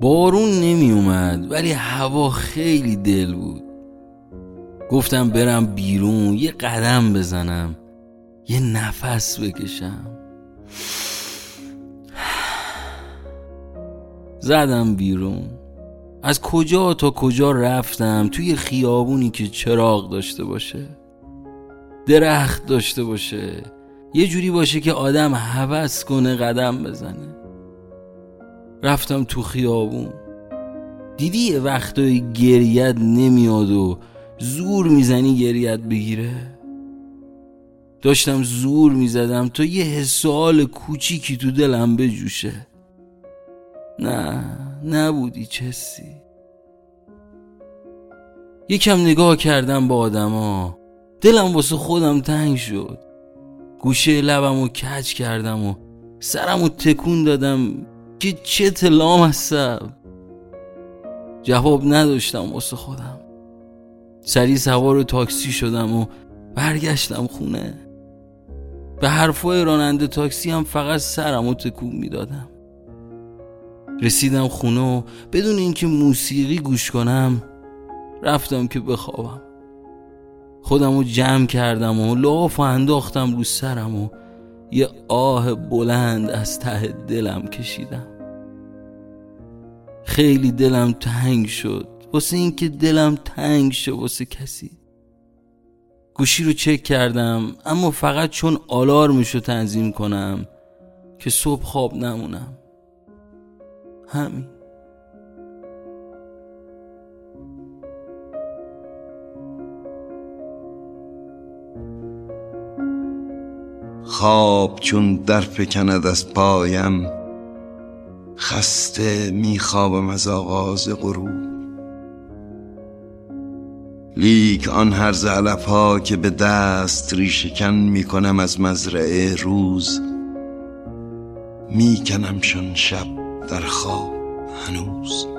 بارون نمی اومد ولی هوا خیلی دل بود. گفتم برم بیرون یه قدم بزنم یه نفس بکشم. زدم بیرون. از کجا تا کجا رفتم؟ توی خیابونی که چراغ داشته باشه. درخت داشته باشه. یه جوری باشه که آدم هوس کنه قدم بزنه. رفتم تو خیابون. دیدی یه وقتایی گریت نمیاد و زور می‌زنی گریت بگیره؟ داشتم زور می‌زدم تا یه حسال کوچیکی تو دلم بجوشه. نه نبودی چسی یکم نگاه کردم با آدما. دلم واسه خودم تنگ شد. گوشه لبم و کج کردم و سرم و تکون دادم. که چه تلام هستم جواب نداشتم واسه خودم. سری سوار تاکسی شدم و برگشتم خونه. به حرفای راننده تاکسی هم فقط سرم و تکون می‌دادم. رسیدم خونه و بدون اینکه موسیقی گوش کنم رفتم که بخوابم. خودم رو جمع کردم و لاف و انداختم رو سرم و یه آه بلند از ته دلم کشیدم. خیلی دلم تنگ شد. واسه اینکه دلم تنگ شد واسه کسی. گوشی رو چک کردم اما فقط چون آلارمشو تنظیم کنم که صبح خواب نمونم. همین. خواب چون در فکند از پایم خسته میخوابم از آغاز غروب. لیک آن هر علف ها که به دست ریشکن می‌کنم از مزرعه روز میکنمشان شب در خواب هنوز.